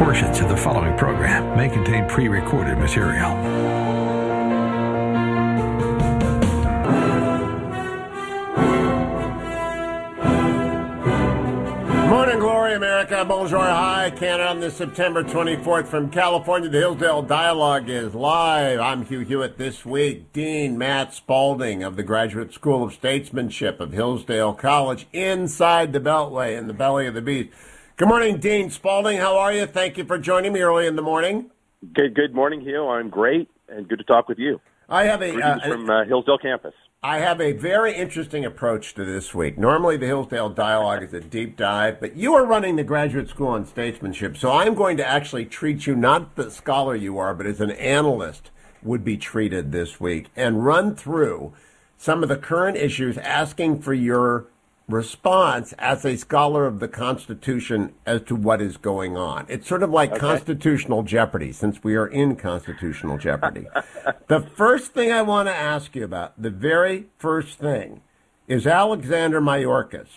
Portions of the following program may contain pre recorded material. Morning, Glory, America. Bonjour, hi, Canada. On this September 24th from California, the Hillsdale Dialogue is live. I'm Hugh Hewitt. This week, Dean Matt Spalding of the Graduate School of Statesmanship of Hillsdale College inside the Beltway in the belly of the beast. Good morning, Dean Spalding. How are you? Thank you for joining me early in the morning. Good, good morning, Hugh. I'm great and good to talk with you. I have a uh, from uh, Hillsdale campus. I have a very interesting approach to this week. Normally, the Hillsdale Dialogue is a deep dive, but you are running the graduate school on statesmanship, so I'm going to actually treat you not the scholar you are, but as an analyst would be treated this week, and run through some of the current issues, asking for your response as a scholar of the Constitution as to what is going on. It's sort of like constitutional jeopardy, since we are in constitutional jeopardy. the first thing I want to ask you about, the very first thing, is Alexander Mayorkas,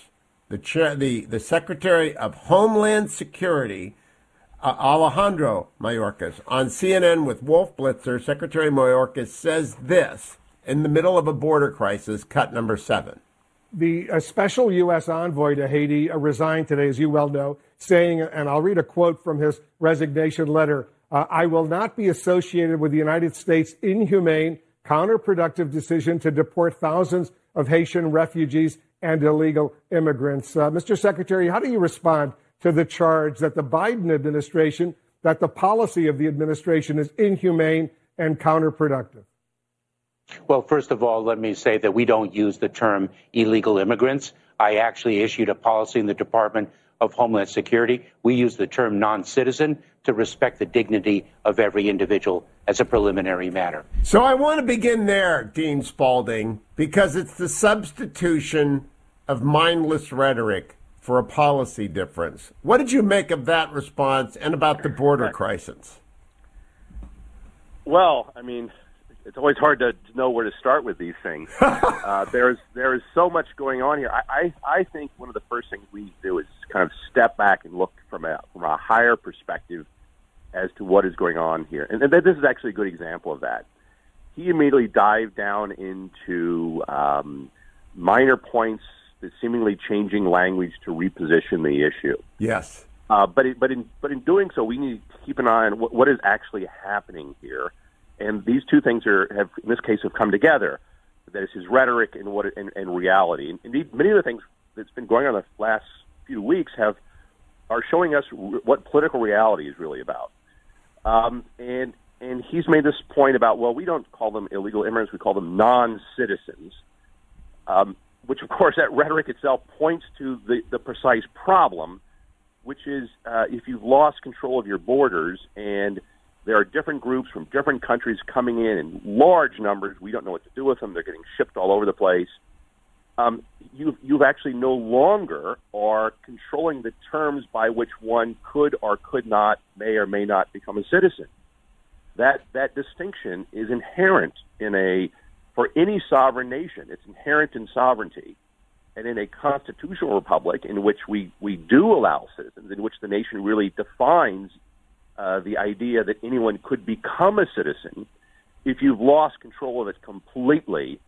the chair, the, the Secretary of Homeland Security, uh, Alejandro Mayorkas, on CNN with Wolf Blitzer. Secretary Mayorkas says this in the middle of a border crisis, cut number seven the special U.S. envoy to Haiti uh, resigned today, as you well know, saying, and I'll read a quote from his resignation letter uh, I will not be associated with the United States' inhumane, counterproductive decision to deport thousands of Haitian refugees and illegal immigrants. Uh, Mr. Secretary, how do you respond to the charge that the Biden administration, that the policy of the administration is inhumane and counterproductive? Well, first of all, let me say that we don't use the term illegal immigrants. I actually issued a policy in the Department of Homeland Security. We use the term non citizen to respect the dignity of every individual as a preliminary matter. So I want to begin there, Dean Spalding, because it's the substitution of mindless rhetoric for a policy difference. What did you make of that response and about the border crisis? Well, I mean, it's always hard to, to know where to start with these things. uh, there's there is so much going on here. I, I I think one of the first things we do is kind of step back and look from a from a higher perspective as to what is going on here. And, and this is actually a good example of that. He immediately dived down into um, minor points, the seemingly changing language to reposition the issue. Yes. Uh, but it, but in but in doing so, we need to keep an eye on what, what is actually happening here and these two things are have in this case have come together. That is his rhetoric and what and, and reality. And indeed, many of the things that's been going on the last few weeks have are showing us what political reality is really about. Um, and and he's made this point about well, we don't call them illegal immigrants, we call them non-citizens. Um, which, of course, that rhetoric itself points to the, the precise problem, which is uh, if you've lost control of your borders and there are different groups from different countries coming in in large numbers. We don't know what to do with them. They're getting shipped all over the place. Um, you've, you've actually no longer are controlling the terms by which one could or could not, may or may not become a citizen. That that distinction is inherent in a for any sovereign nation. It's inherent in sovereignty, and in a constitutional republic in which we we do allow citizens, in which the nation really defines uh, the idea that anyone could become a citizen if you've lost control of it completely.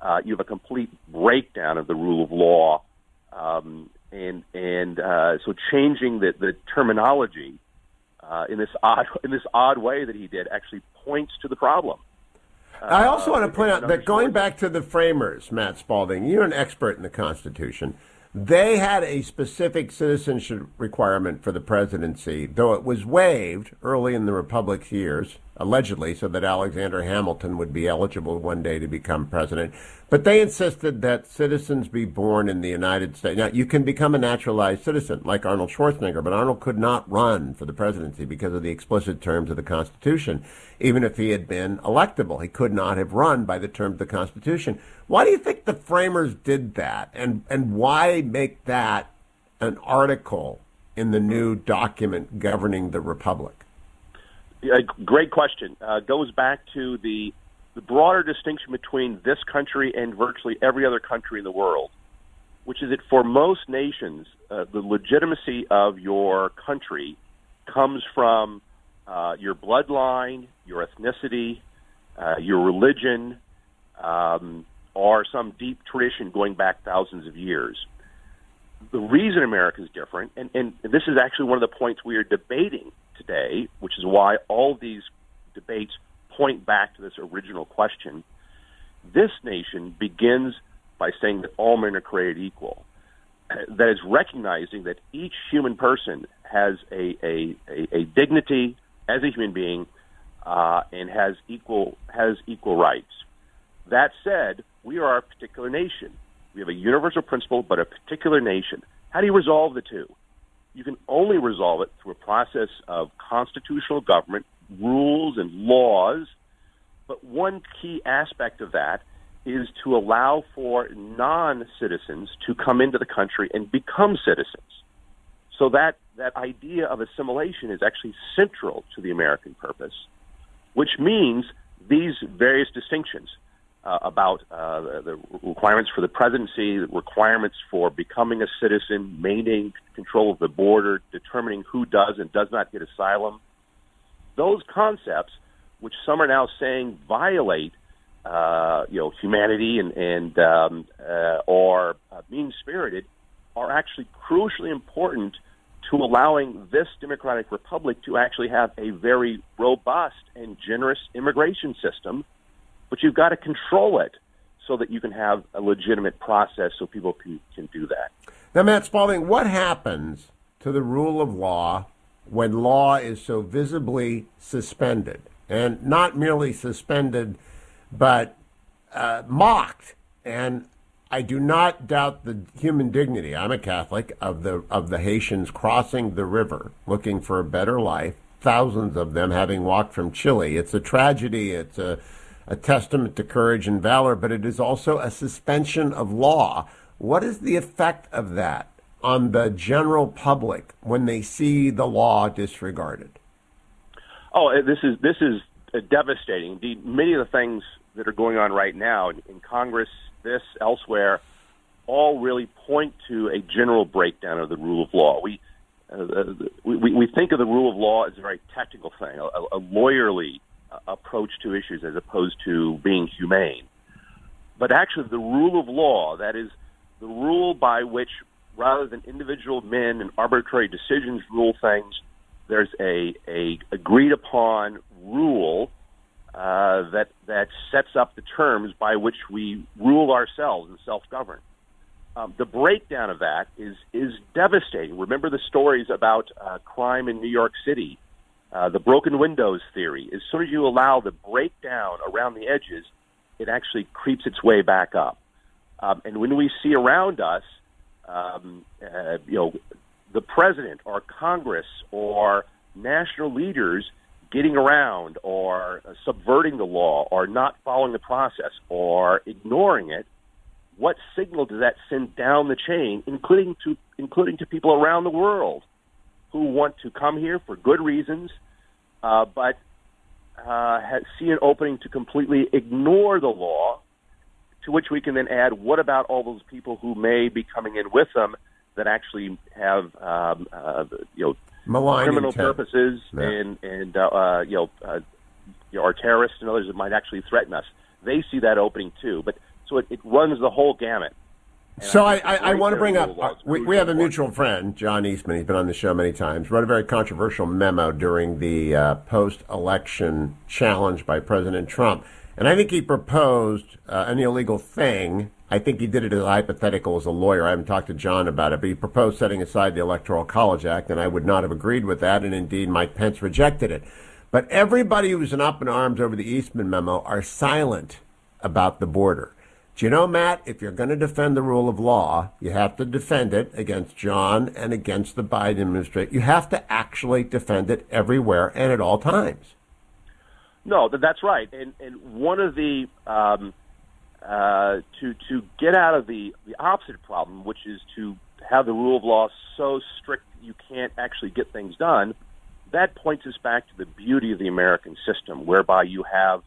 Uh, you have a complete breakdown of the rule of law, um, and and uh, so changing the, the terminology uh, in this odd in this odd way that he did actually points to the problem. I also want to point out that going back to the framers, Matt Spalding, you're an expert in the Constitution. They had a specific citizenship requirement for the presidency, though it was waived early in the Republic's years, allegedly, so that Alexander Hamilton would be eligible one day to become president. But they insisted that citizens be born in the United States. Now, you can become a naturalized citizen, like Arnold Schwarzenegger, but Arnold could not run for the presidency because of the explicit terms of the Constitution. Even if he had been electable, he could not have run by the terms of the Constitution. Why do you think the framers did that, and and why make that an article in the new document governing the republic? Yeah, great question. Uh, goes back to the the broader distinction between this country and virtually every other country in the world, which is that for most nations, uh, the legitimacy of your country comes from uh, your bloodline, your ethnicity, uh, your religion, um, or some deep tradition going back thousands of years. The reason America is different, and, and this is actually one of the points we are debating today, which is why all these debates point back to this original question. This nation begins by saying that all men are created equal. That is recognizing that each human person has a, a, a, a dignity as a human being uh, and has equal has equal rights. That said, we are a particular nation. We have a universal principle, but a particular nation. How do you resolve the two? You can only resolve it through a process of constitutional government, rules, and laws. But one key aspect of that is to allow for non citizens to come into the country and become citizens. So that, that idea of assimilation is actually central to the American purpose, which means these various distinctions uh, about uh, the requirements for the presidency, the requirements for becoming a citizen, maintaining control of the border, determining who does and does not get asylum. Those concepts, which some are now saying violate, uh, you know, humanity and and um, uh, or uh, mean spirited, are actually crucially important to allowing this democratic republic to actually have a very robust and generous immigration system but you've got to control it so that you can have a legitimate process so people can, can do that. Now, Matt Spalding, what happens to the rule of law when law is so visibly suspended? And not merely suspended, but uh, mocked. And I do not doubt the human dignity. I'm a Catholic of the of the Haitians crossing the river looking for a better life. Thousands of them having walked from Chile. It's a tragedy. It's a a testament to courage and valor, but it is also a suspension of law. What is the effect of that on the general public when they see the law disregarded? Oh, uh, this is this is uh, devastating. Indeed, many of the things that are going on right now in, in Congress, this elsewhere, all really point to a general breakdown of the rule of law. We uh, we, we think of the rule of law as a very technical thing, a, a lawyerly approach to issues as opposed to being humane. But actually, the rule of law, that is, the rule by which rather than individual men and arbitrary decisions rule things, there's a, a agreed upon rule uh, that that sets up the terms by which we rule ourselves and self govern. Um, the breakdown of that is is devastating. Remember the stories about uh, crime in New York City uh, the broken windows theory. As soon as you allow the breakdown around the edges, it actually creeps its way back up. Um, and when we see around us, um, uh, you know, the president or Congress or national leaders getting around or uh, subverting the law or not following the process or ignoring it, what signal does that send down the chain, including to including to people around the world? who want to come here for good reasons, uh, but uh, see an opening to completely ignore the law. To which we can then add, what about all those people who may be coming in with them that actually have, um, uh, you know, Malign criminal intent. purposes Yeah. and and uh, uh, you know, uh, you know, are terrorists and others that might actually threaten us. They see that opening too, but so it, it runs the whole gamut. And So I, I, I want to bring up uh, we, we have a mutual friend, John Eastman. He's been on the show many times. Wrote a very controversial memo during the uh, post-election challenge by President Trump. And I think he proposed uh, an illegal thing. I think he did it as a hypothetical as a lawyer. I haven't talked to John about it, but he proposed setting aside the Electoral College Act, and I would not have agreed with that. And indeed, Mike Pence rejected it. But everybody who's up in arms over the Eastman memo are silent about the border. Do you know, Matt, if you're going to defend the rule of law, you have to defend it against John and against the Biden administration. You have to actually defend it everywhere and at all times. No, that's right. And and one of the um, uh, to to get out of the the opposite problem, which is to have the rule of law so strict that you can't actually get things done. That points us back to the beauty of the American system, whereby you have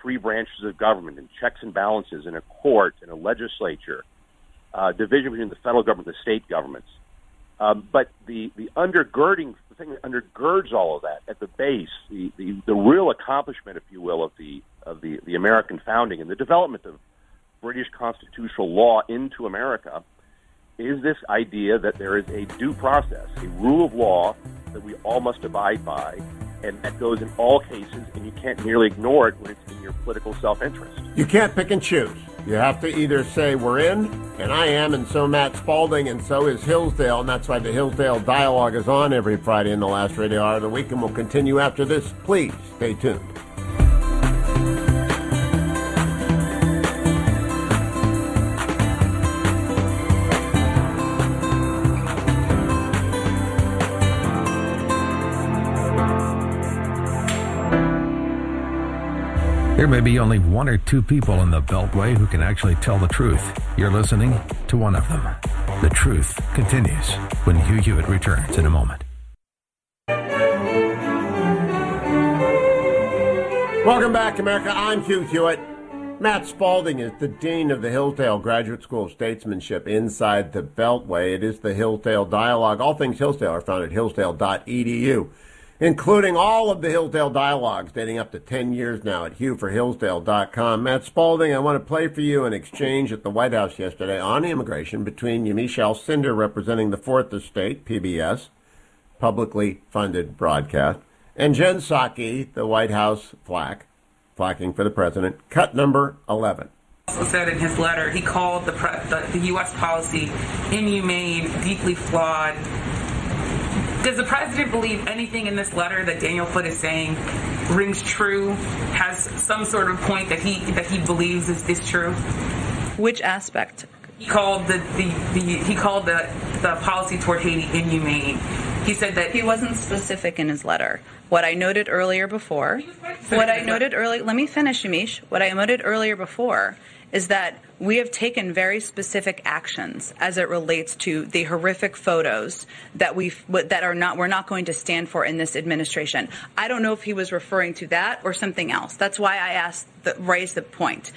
three branches of government and checks and balances in a court and a legislature, uh, division between the federal government and the state governments. Um, but the, the undergirding the thing that undergirds all of that at the base, the, the, the real accomplishment, if you will, of the of the, the American founding and the development of British constitutional law into America is this idea that there is a due process, a rule of law that we all must abide by, and that goes in all cases, and you can't merely ignore it when it's in your political self interest. You can't pick and choose. You have to either say we're in, and I am, and so Matt Spalding, and so is Hillsdale, and that's why the Hillsdale Dialogue is on every Friday in the last radio hour of the week, and we'll continue after this. Please stay tuned. There may be only one or two people in the Beltway who can actually tell the truth. You're listening to one of them. The truth continues when Hugh Hewitt returns in a moment. Welcome back, America. I'm Hugh Hewitt. Matt Spalding is the Dean of the Hillsdale Graduate School of Statesmanship inside the Beltway. It is the Hillsdale Dialogue. All things Hillsdale are found at hillsdale.edu including all of the Hillsdale dialogues dating up to 10 years now at hughforhillsdale.com. Matt Spalding, I want to play for you an exchange at the White House yesterday on immigration between Yamiche Alcindor, representing the Fourth Estate, PBS, publicly funded broadcast, and Jen Psaki, the White House flack, flacking for the president, cut number 11 also said in his letter he called the, the, the, U.S. policy inhumane, deeply flawed, does the president believe anything in this letter that Daniel Foote is saying rings true? Has some sort of point that he that he believes is, is true? Which aspect? He called the, the, the he called the, the policy toward Haiti inhumane. He said that he wasn't specific in his letter. What I noted earlier before, what I noted earlier, let me finish, Yamiche. What I noted earlier before is that we have taken very specific actions as it relates to the horrific photos that we that are not we're not going to stand for in this administration. I don't know if he was referring to that or something else. That's why I asked the, raised the point.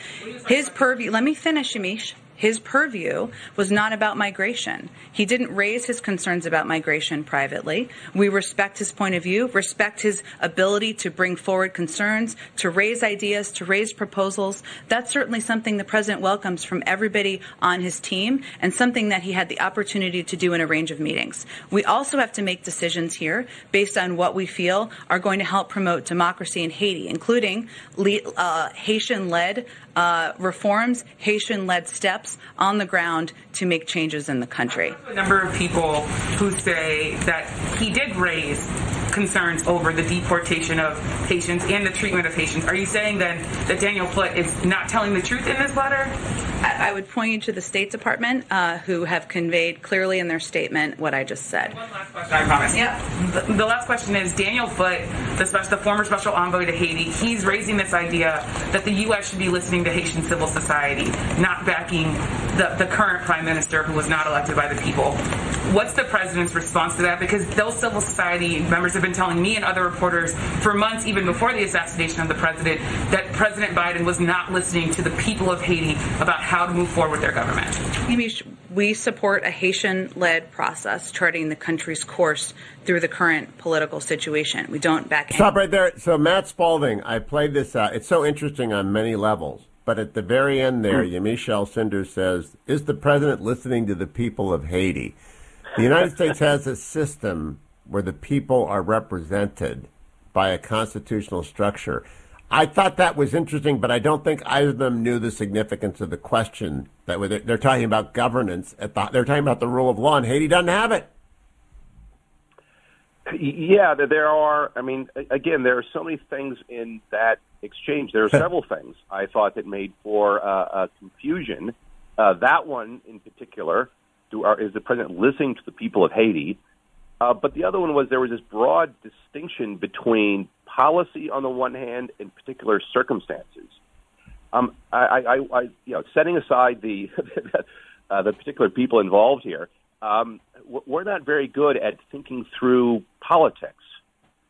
His purview. Let me finish, Yamiche. His purview was not about migration. He didn't raise his concerns about migration privately. We respect his point of view, respect his ability to bring forward concerns, to raise ideas, to raise proposals. That's certainly something the president welcomes from everybody on his team and something that he had the opportunity to do in a range of meetings. We also have to make decisions here based on what we feel are going to help promote democracy in Haiti, including uh, Haitian led uh, reforms, Haitian led steps on the ground to make changes in the country. A number of people who say that he did raise concerns over the deportation of Haitians and the treatment of Haitians. Are you saying then that Daniel Foote is not telling the truth in this letter? I, I would point you to the State Department, uh, who have conveyed clearly in their statement what I just said. One last question, I promise. Yeah. The, the last question is Daniel Foote, the, special, the former special envoy to Haiti, he's raising this idea that the U.S. should be listening to Haitian civil society, not backing the, the current prime minister who was not elected by the people. What's the president's response to that? Because those civil society members have been telling me and other reporters for months, even before the assassination of the president, that President Biden was not listening to the people of Haiti about how to move forward with their government. We support a Haitian led process charting the country's course through the current political situation. We don't back. Stop right there. So, Matt Spalding, I played this out. It's so interesting on many levels. But at the very end there, hmm. Yamiche Alcindor says, Is the president listening to the people of Haiti? The United States has a system where the people are represented by a constitutional structure. I thought that was interesting, but I don't think either of them knew the significance of the question. That they're talking about governance. At the, they're talking about the rule of law, and Haiti doesn't have it. Yeah, there are. I mean, again, there are so many things in that exchange. There are several things I thought that made for uh, confusion. Uh, that one in particular do, are, is the president listening to the people of Haiti? Uh, but the other one was there was this broad distinction between policy on the one hand and particular circumstances. Um, I, I, I, you know, setting aside the uh, the particular people involved here, um, we're not very good at thinking through politics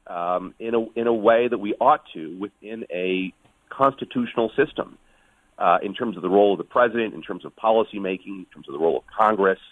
um, in a in a way that we ought to within a constitutional system. Uh, in terms of the role of the president, in terms of policy making, in terms of the role of Congress,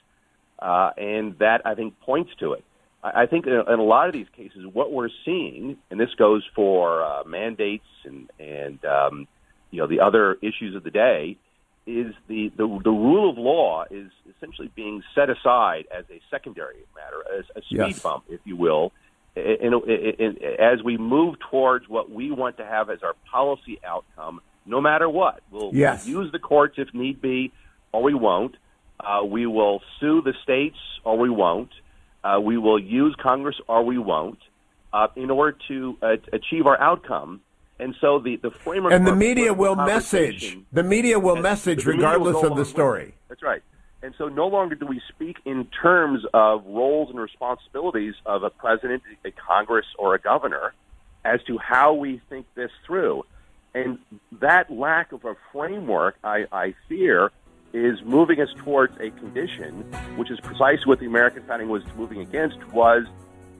uh, and that I think points to it. I, I think in, in a lot of these cases, what we're seeing, and this goes for uh, mandates and and um, you know the other issues of the day, is the, the the rule of law is essentially being set aside as a secondary matter, as a speed Yes. bump, if you will, in, in, in, as we move towards what we want to have as our policy outcome, no matter what. We'll, Yes. we'll use the courts if need be, or we won't. Uh, we will sue the states, or we won't. Uh, we will use Congress, or we won't, uh, in order to uh, achieve our outcome. And so the, the framework And the media will message. The media will message media will regardless of the story. That's right. And so no longer do we speak in terms of roles and responsibilities of a president, a Congress, or a governor as to how we think this through. And that lack of a framework, I, I fear, is moving us towards a condition, which is precisely what the American founding was moving against, was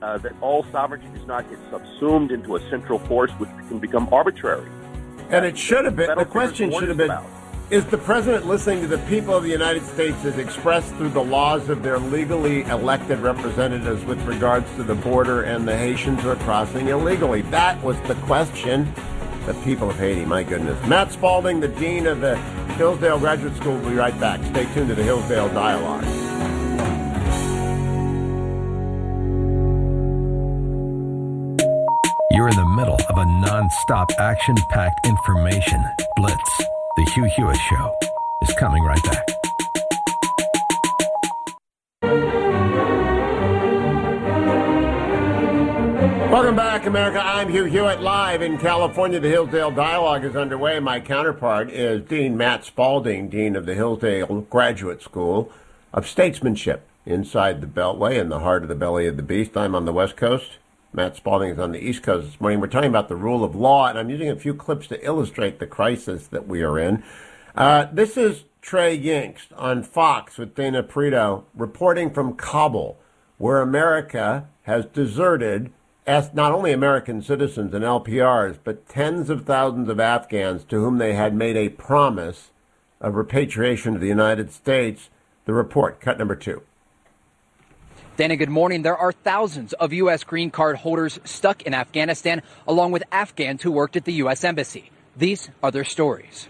uh, that all sovereignty does not get subsumed into a central force which can become arbitrary. And it should have been. The question should have been: about. Is the president listening to the people of the United States as expressed through the laws of their legally elected representatives with regards to the border and the Haitians who are crossing illegally? That was the question. The people of Haiti, my goodness. Matt Spalding, the dean of the Hillsdale Graduate School, will be right back. Stay tuned to the Hillsdale Dialogue. You're in the middle of a non-stop action-packed information blitz. The Hugh Hewitt Show is coming right back. Welcome back, America. I'm Hugh Hewitt, live in California. The Hillsdale Dialogue is underway. My counterpart is Dean Matt Spalding, Dean of the Hillsdale Graduate School of Statesmanship inside the Beltway in the heart of the belly of the beast. I'm on the West Coast. Matt Spalding is on the East Coast this morning. We're talking about the rule of law, and I'm using a few clips to illustrate the crisis that we are in. Uh, this is Trey Yingst on Fox with Dana Perino reporting from Kabul, where America has deserted as not only American citizens and LPRs, but tens of thousands of Afghans to whom they had made a promise of repatriation to the United States. The report, cut number two. Dana, good morning. There are thousands of U.S. green card holders stuck in Afghanistan, along with Afghans who worked at the U.S. Embassy. These are their stories.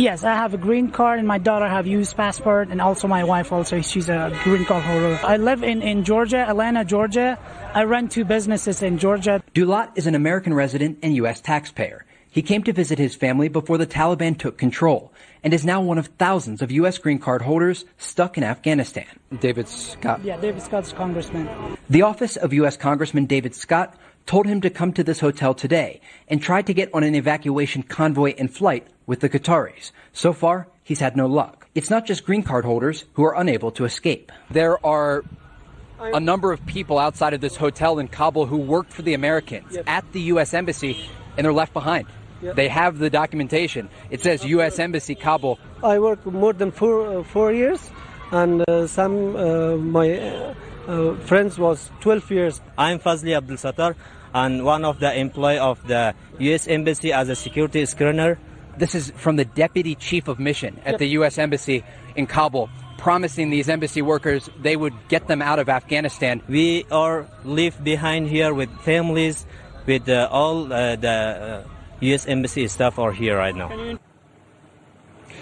Yes, I have a green card and my daughter have U.S. passport and also my wife also, she's a green card holder. I live in, in Georgia, Atlanta, Georgia. I run two businesses in Georgia. Dulat is an American resident and U.S. taxpayer. He came to visit his family before the Taliban took control and is now one of thousands of U.S. green card holders stuck in Afghanistan. David Scott. Yeah, David Scott's congressman. The office of U.S. Congressman David Scott told him to come to this hotel today and tried to get on an evacuation convoy and flight with the Qataris. So far, he's had no luck. It's not just green card holders who are unable to escape. There are a number of people outside of this hotel in Kabul who worked for the Americans at the U.S. Embassy and they're left behind. They have the documentation. It says U.S. Embassy Kabul. I worked more than four uh, four years, and uh, some uh, my uh, uh, friends was 12 years. I'm Fazli Abdul Sattar, and one of the employee of the U.S. Embassy as a security screener. This is from the deputy chief of mission at Yep. the U.S. Embassy in Kabul, promising these embassy workers they would get them out of Afghanistan. We are live behind here with families, with uh, all uh, the uh, U.S. Embassy staff are here right now.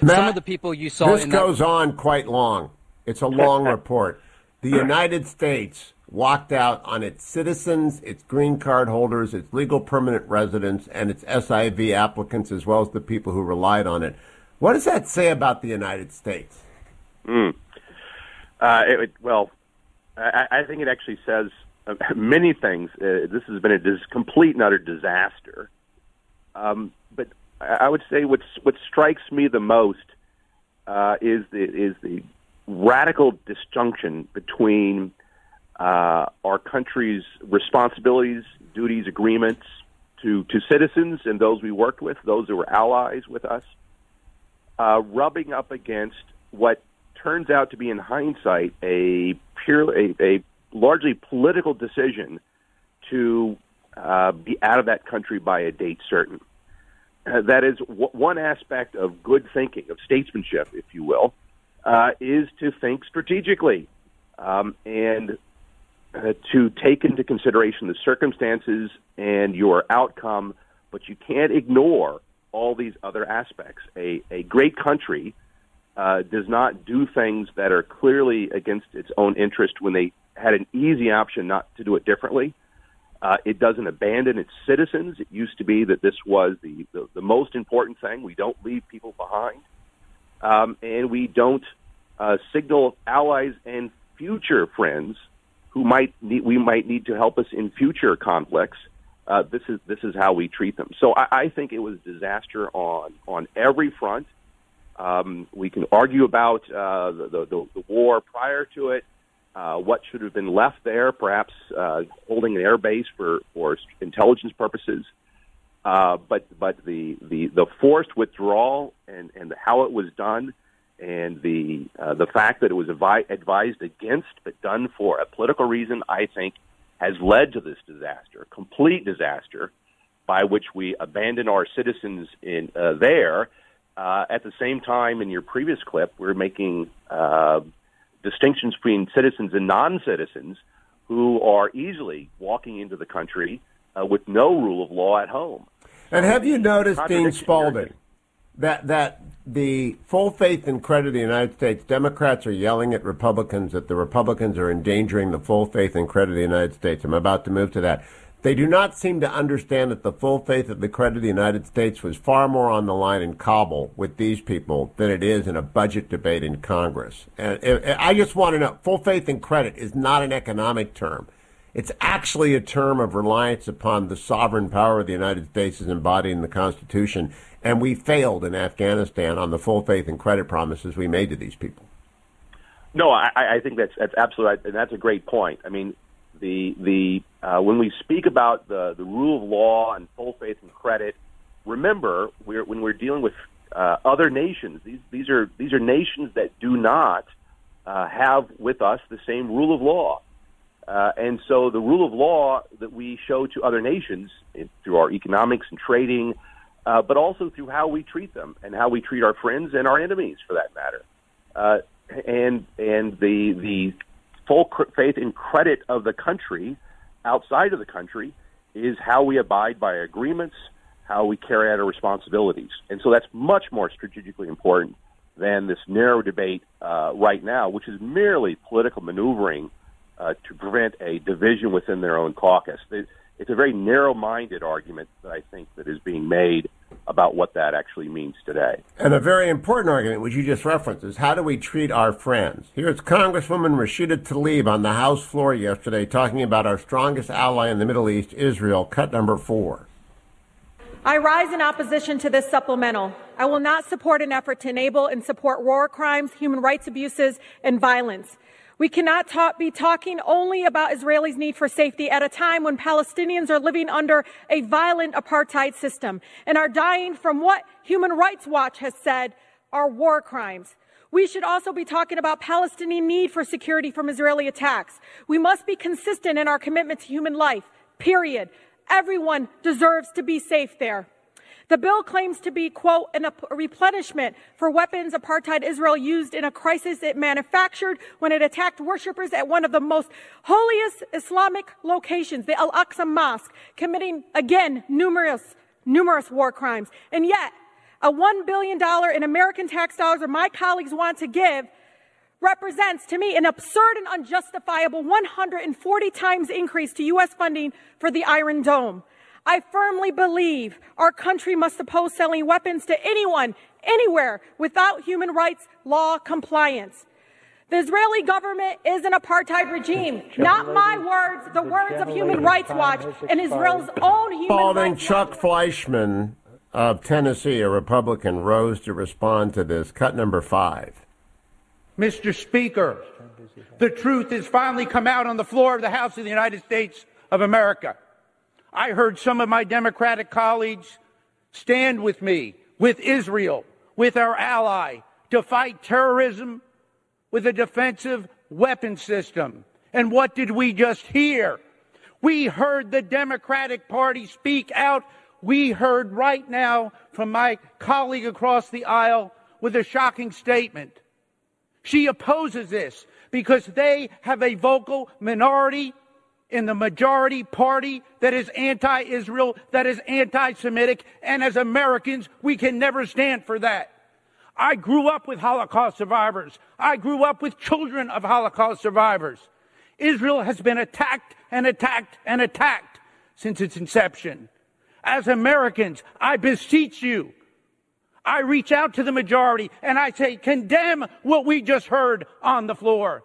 Some of the people you saw This in that goes on quite long. It's a long report. The United States walked out on its citizens, its green card holders, its legal permanent residents, and its SIV applicants, as well as the people who relied on it. What does that say about the United States? Mm. Uh, it, well, I, I think it actually says uh, many things. Uh, this has been a dis- complete and utter disaster. Um, but I I would say what's, what strikes me the most uh, is the is the radical disjunction between uh, our country's responsibilities, duties, agreements to to citizens and those we worked with, those who were allies with us, uh, rubbing up against what turns out to be, in hindsight, a pure a, a largely political decision to uh, be out of that country by a date certain. Uh, that is w- one aspect of good thinking, of statesmanship, if you will, uh, is to think strategically. Um, and uh, to take into consideration the circumstances and your outcome, but you can't ignore all these other aspects. A, a great country uh, does not do things that are clearly against its own interest when they had an easy option not to do it differently. Uh, it doesn't abandon its citizens. It used to be that this was the, the, the most important thing. We don't leave people behind. Um, and we don't uh, signal allies and future friends who might need, we might need to help us in future conflicts. Uh, this is this is how we treat them. So I, I think it was disaster on on every front. Um, we can argue about uh, the, the, the war prior to it, uh, what should have been left there, perhaps uh, holding an air base for, for intelligence purposes. Uh, but but the, the, the forced withdrawal and, and how it was done, and the uh, the fact that it was avi- advised against but done for a political reason, I think, has led to this disaster, a complete disaster, by which we abandon our citizens in uh, there. Uh, at the same time, in your previous clip, we're making uh, distinctions between citizens and non-citizens who are easily walking into the country uh, with no rule of law at home. And have you noticed, Dean Spalding, that that the full faith and credit of the United States Democrats are yelling at Republicans that the Republicans are endangering the full faith and credit of the United States. I'm about to move to that. They do not seem to understand that the full faith of the credit of the United States was far more on the line in Kabul with these people than it is in a budget debate in Congress. And I just want to know full faith and credit is not an economic term. It's actually a term of reliance upon the sovereign power of the United States as embodied in the Constitution. And we failed in Afghanistan on the full faith and credit promises we made to these people. No, I, I think that's that's absolutely, and that's a great point. I mean, the the uh, when we speak about the the rule of law and full faith and credit, remember we're, when we're dealing with uh, other nations, these these are these are nations that do not uh, have with us the same rule of law. Uh, and so the rule of law that we show to other nations through our economics and trading, uh, but also through how we treat them and how we treat our friends and our enemies, for that matter. Uh, and and the the full faith and credit of the country outside of the country is how we abide by agreements, how we carry out our responsibilities. And so that's much more strategically important than this narrow debate uh, right now, which is merely political maneuvering uh, to prevent a division within their own caucus. It's a very narrow-minded argument that I think that is being made about what that actually means today. And a very important argument, which you just referenced, is how do we treat our friends? Here's Congresswoman Rashida Tlaib on the House floor yesterday talking about our strongest ally in the Middle East, Israel, cut number four. I rise in opposition to this supplemental. I will not support an effort to enable and support war crimes, human rights abuses, and violence. We cannot talk, be talking only about Israelis' need for safety at a time when Palestinians are living under a violent apartheid system and are dying from what Human Rights Watch has said are war crimes. We should also be talking about Palestinian need for security from Israeli attacks. We must be consistent in our commitment to human life, period. Everyone deserves to be safe there. The bill claims to be, quote, a replenishment for weapons apartheid Israel used in a crisis it manufactured when it attacked worshippers at one of the most holiest Islamic locations, the Al-Aqsa Mosque, committing, again, numerous, numerous war crimes. And yet, a $1 billion in American tax dollars that my colleagues want to give represents to me an absurd and unjustifiable 140 times increase to U.S. funding for the Iron Dome. I firmly believe our country must oppose selling weapons to anyone, anywhere, without human rights law compliance. The Israeli government is an apartheid regime. Not my words, the words of Human Rights Watch and Israel's own Human Spalding Rights Chuck Fleischmann of Tennessee, a Republican, rose to respond to this. Cut number five. Mr. Speaker, the truth has finally come out on the floor of the House of the United States of America. I heard some of my Democratic colleagues stand with me, with Israel, with our ally to fight terrorism with a defensive weapon system. And what did we just hear? We heard the Democratic Party speak out. We heard right now from my colleague across the aisle with a shocking statement. She opposes this because they have a vocal minority in the majority party that is anti Israel, that is anti Semitic, and as Americans, we can never stand for that. I grew up with Holocaust survivors. I grew up with children of Holocaust survivors. Israel has been attacked and attacked and attacked since its inception. As Americans, I beseech you, I reach out to the majority and I say, condemn what we just heard on the floor.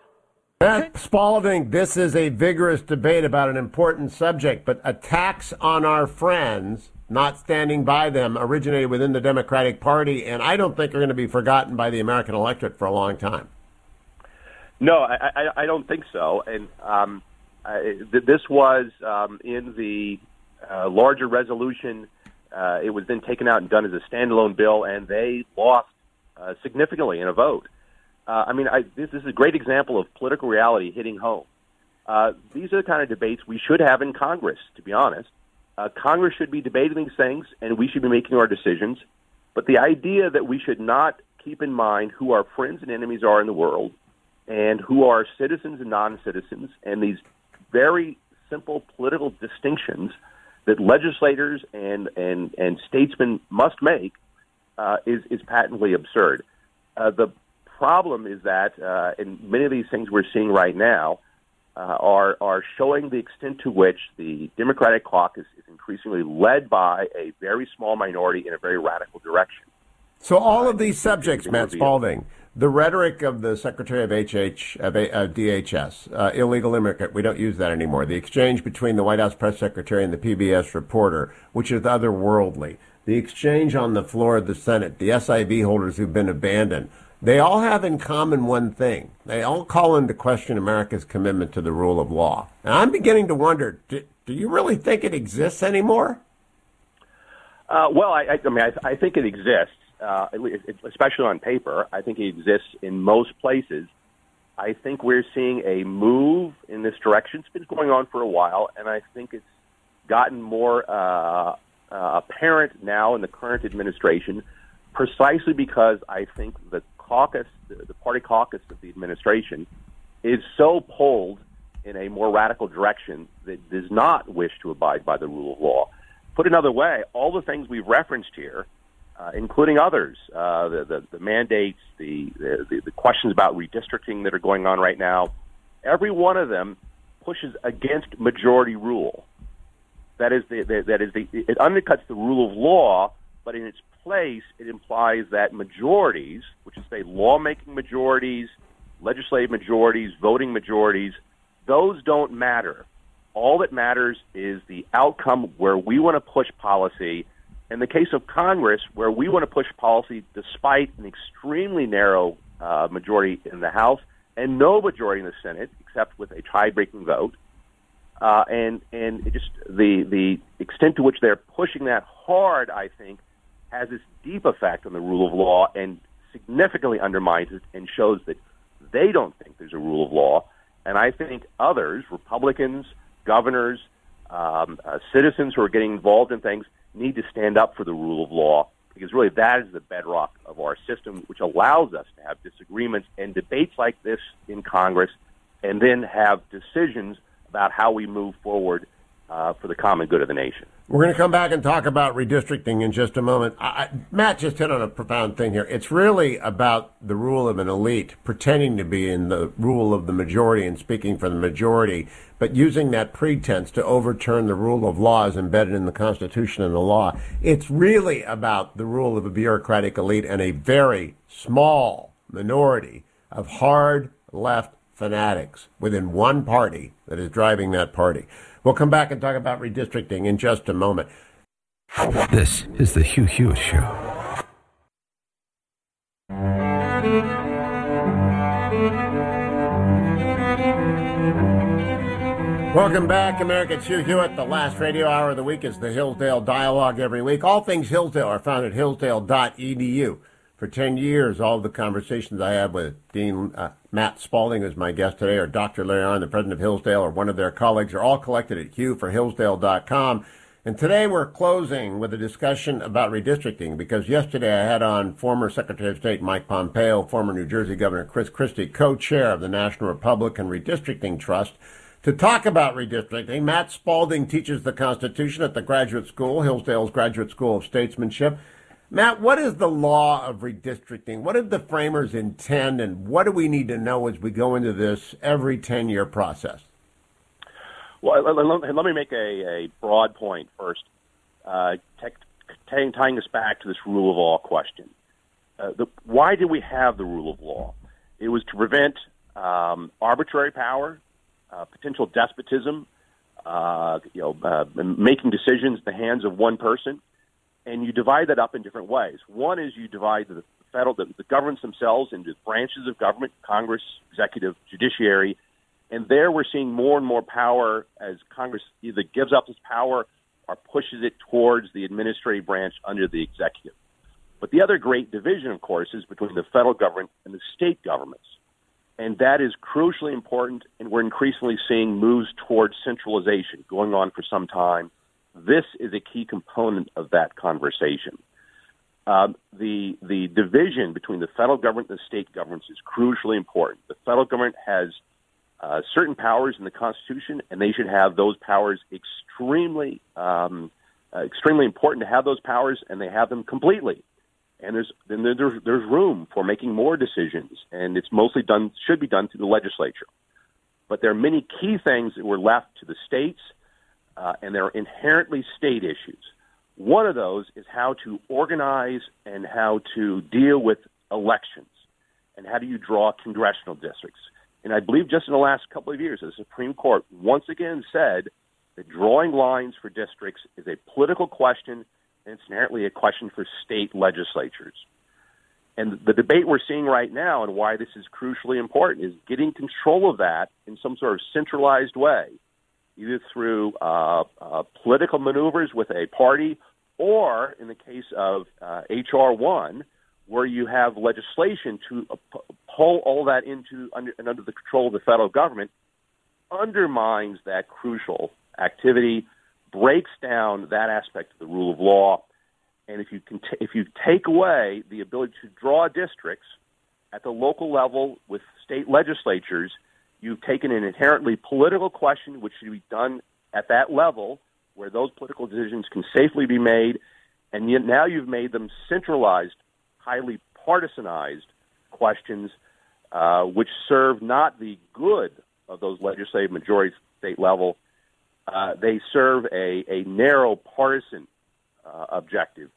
Matt Spalding, this is a vigorous debate about an important subject, but attacks on our friends, not standing by them, originated within the Democratic Party, and I don't think are going to be forgotten by the American electorate for a long time. No, I, I, I don't think so. And um, I, this was um, in the uh, larger resolution. Uh, it was then taken out and done as a standalone bill, and they lost uh, significantly in a vote. Uh, I mean, I, this, this is a great example of political reality hitting home. Uh, these are the kind of debates we should have in Congress, to be honest. Uh, Congress should be debating these things, and we should be making our decisions. But the idea that we should not keep in mind who our friends and enemies are in the world, and who are citizens and non-citizens, and these very simple political distinctions that legislators and and and statesmen must make uh, is is patently absurd. Uh, the problem is that, uh, in many of these things we're seeing right now, uh, are are showing the extent to which the Democratic caucus is increasingly led by a very small minority in a very radical direction. So all of these subjects, Matt Spalding, the rhetoric of the Secretary of HH of, of DHS, uh, illegal immigrant, we don't use that anymore. The exchange between the White House press secretary and the PBS reporter, which is otherworldly. The exchange on the floor of the Senate, the SIV holders who've been abandoned. They all have in common one thing. They all call into question America's commitment to the rule of law. And I'm beginning to wonder, do, do you really think it exists anymore? Uh, well, I, I, mean, I, I think it exists, uh, especially on paper. I think it exists in most places. I think we're seeing a move in this direction. It's been going on for a while, and I think it's gotten more uh, uh, apparent now in the current administration, precisely because I think the caucus, the, the party caucus of the administration, is so pulled in a more radical direction that does not wish to abide by the rule of law. Put another way, all the things we've referenced here, uh, including others, uh, the, the, the mandates, the, the, the questions about redistricting that are going on right now, every one of them pushes against majority rule. That is the, the that is the it undercuts the rule of law, but in its place, it implies that majorities, which is say lawmaking majorities, legislative majorities, voting majorities, those don't matter. All that matters is the outcome where we want to push policy. In the case of Congress, where we want to push policy despite an extremely narrow uh, majority in the House and no majority in the Senate, except with a tie-breaking vote, uh, and and just the the extent to which they're pushing that hard, I think, has this deep effect on the rule of law and significantly undermines it and shows that they don't think there's a rule of law. And I think others, Republicans, governors, um, uh, citizens who are getting involved in things, need to stand up for the rule of law because really that is the bedrock of our system, which allows us to have disagreements and debates like this in Congress and then have decisions about how we move forward uh, for the common good of the nation. We're going to come back and talk about redistricting in just a moment. I, Matt just hit on a profound thing here. It's really about the rule of an elite pretending to be in the rule of the majority and speaking for the majority, but using that pretense to overturn the rule of law as embedded in the Constitution and the law. It's really about the rule of a bureaucratic elite and a very small minority of hard left fanatics within one party that is driving that party. We'll come back and talk about redistricting in just a moment. This is the Hugh Hewitt Show. Welcome back, America. It's Hugh Hewitt. The last radio hour of the week is the Hillsdale Dialogue every week. All things Hillsdale are found at hillsdale.edu. For 10 years, all the conversations I have with Dean uh, Matt Spalding, who's my guest today, or Dr. Arnn, the president of Hillsdale, or one of their colleagues, are all collected at hughforhillsdale.com. And today we're closing with a discussion about redistricting because yesterday I had on former Secretary of State Mike Pompeo, former New Jersey Governor Chris Christie, co-chair of the National Republican Redistricting Trust, to talk about redistricting. Matt Spalding teaches the Constitution at the Graduate School, Hillsdale's Graduate School of Statesmanship. Matt, what is the law of redistricting? What did the framers intend, and what do we need to know as we go into this every 10 year process? Well, let, me make a, a, broad point first, uh, tying, tying us back to this rule of law question. Uh, the, why do we have the rule of law? It was to prevent um, arbitrary power, uh, potential despotism, uh, you know, uh, making decisions in the hands of one person and you divide that up in different ways. One is you divide the federal, the, the governments themselves into branches of government, Congress, executive, judiciary, and there we're seeing more and more power as Congress either gives up its power or pushes it towards the administrative branch under the executive. But the other great division, of course, is between the federal government and the state governments. And that is crucially important, and we're increasingly seeing moves towards centralization going on for some time this is a key component of that conversation. Um, the the division between the federal government and the state governments is crucially important. The federal government has uh, certain powers in the Constitution, and they should have those powers extremely um, uh, extremely important to have those powers, and they have them completely. And there's then there's there's room for making more decisions, and it's mostly done should be done through the legislature. But there are many key things that were left to the states uh, and they're inherently state issues. One of those is how to organize and how to deal with elections, and how do you draw congressional districts. And I believe just in the last couple of years, the Supreme Court once again said that drawing lines for districts is a political question, and it's inherently a question for state legislatures. And the debate we're seeing right now, and why this is crucially important, is getting control of that in some sort of centralized way either through uh, uh, political maneuvers with a party or, in the case of uh, H.R. 1, where you have legislation to uh, pull all that into under, and under the control of the federal government, undermines that crucial activity, breaks down that aspect of the rule of law, and if you can t- if you take away the ability to draw districts at the local level with state legislatures, You've taken an inherently political question, which should be done at that level where those political decisions can safely be made, and yet now you've made them centralized, highly partisanized questions, uh, which serve not the good of those legislative majorities state level. Uh, they serve a, a narrow partisan uh, objective.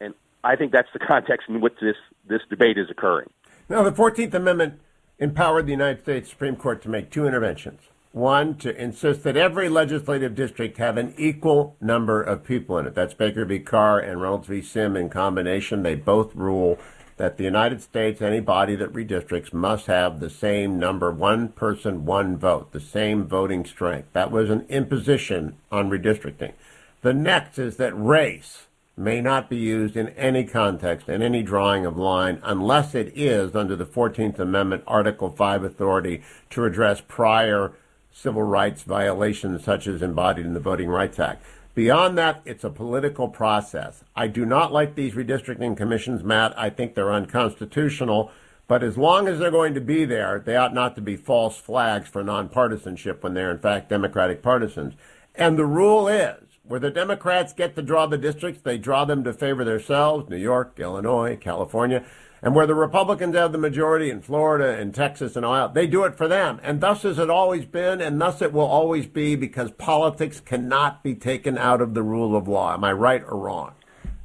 And I think that's the context in which this, this debate is occurring. Now, the 14th Amendment empowered the United States Supreme Court to make two interventions. One, to insist that every legislative district have an equal number of people in it. That's Baker v. Carr and Reynolds v. Sims in combination. They both rule that the United States, any body that redistricts, must have the same number, one person, one vote, the same voting strength. That was an imposition on redistricting. The next is that race may not be used in any context in any drawing of line unless it is under the 14th Amendment Article 5 authority to address prior civil rights violations such as embodied in the Voting Rights Act. Beyond that, it's a political process. I do not like these redistricting commissions, Matt. I think they're unconstitutional. But as long as they're going to be there, they ought not to be false flags for nonpartisanship when they're in fact Democratic partisans. And the rule is where the Democrats get to draw the districts, they draw them to favor themselves, New York, Illinois, California. And where the Republicans have the majority in Florida and Texas and all Ohio, they do it for them. And thus has it always been, and thus it will always be, because politics cannot be taken out of the rule of law. Am I right or wrong?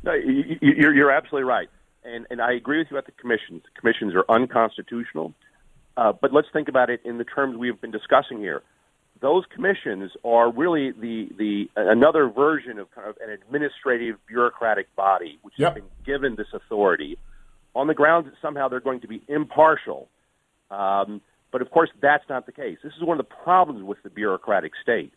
No, you're, you're absolutely right. And, and I agree with you about the commissions. The commissions are unconstitutional. Uh, but let's think about it in the terms we have been discussing here those commissions are really the the another version of kind of an administrative bureaucratic body which yep. has been given this authority on the grounds that somehow they're going to be impartial. Um, but of course, that's not the case. This is one of the problems with the bureaucratic state.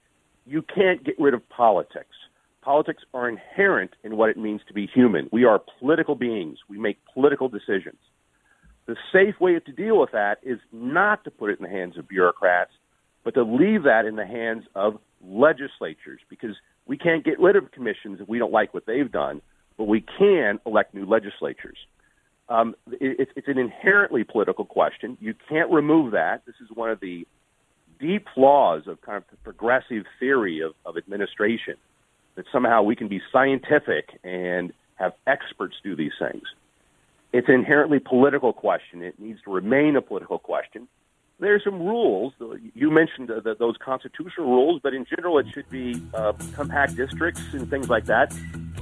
You can't get rid of politics. Politics are inherent in what it means to be human. We are political beings. We make political decisions. The safe way to deal with that is not to put it in the hands of bureaucrats but to leave that in the hands of legislatures because we can't get rid of commissions if we don't like what they've done, but we can elect new legislatures. Um, it, it's an inherently political question. You can't remove that. This is one of the deep flaws of kind of the progressive theory of, of administration that somehow we can be scientific and have experts do these things. It's an inherently political question. It needs to remain a political question. There are some rules. You mentioned uh, the, those constitutional rules, but in general, it should be uh, compact districts and things like that.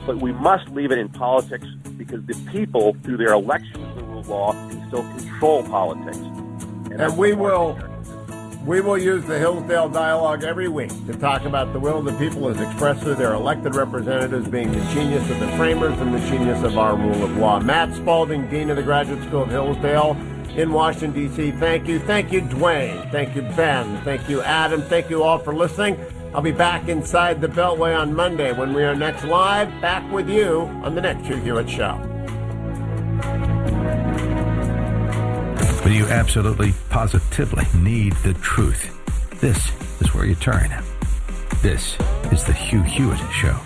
But we must leave it in politics because the people, through their elections the rule of law, can still control politics. And, and we will. We will use the Hillsdale Dialogue every week to talk about the will of the people as expressed through their elected representatives being the genius of the framers and the genius of our rule of law. Matt Spalding, Dean of the Graduate School of Hillsdale in Washington, D.C. Thank you. Thank you, Duane. Thank you, Ben. Thank you, Adam. Thank you all for listening. I'll be back inside the Beltway on Monday when we are next live, back with you on the next Hugh Hewitt Show. When you absolutely, positively need the truth, this is where you turn. This is the Hugh Hewitt Show.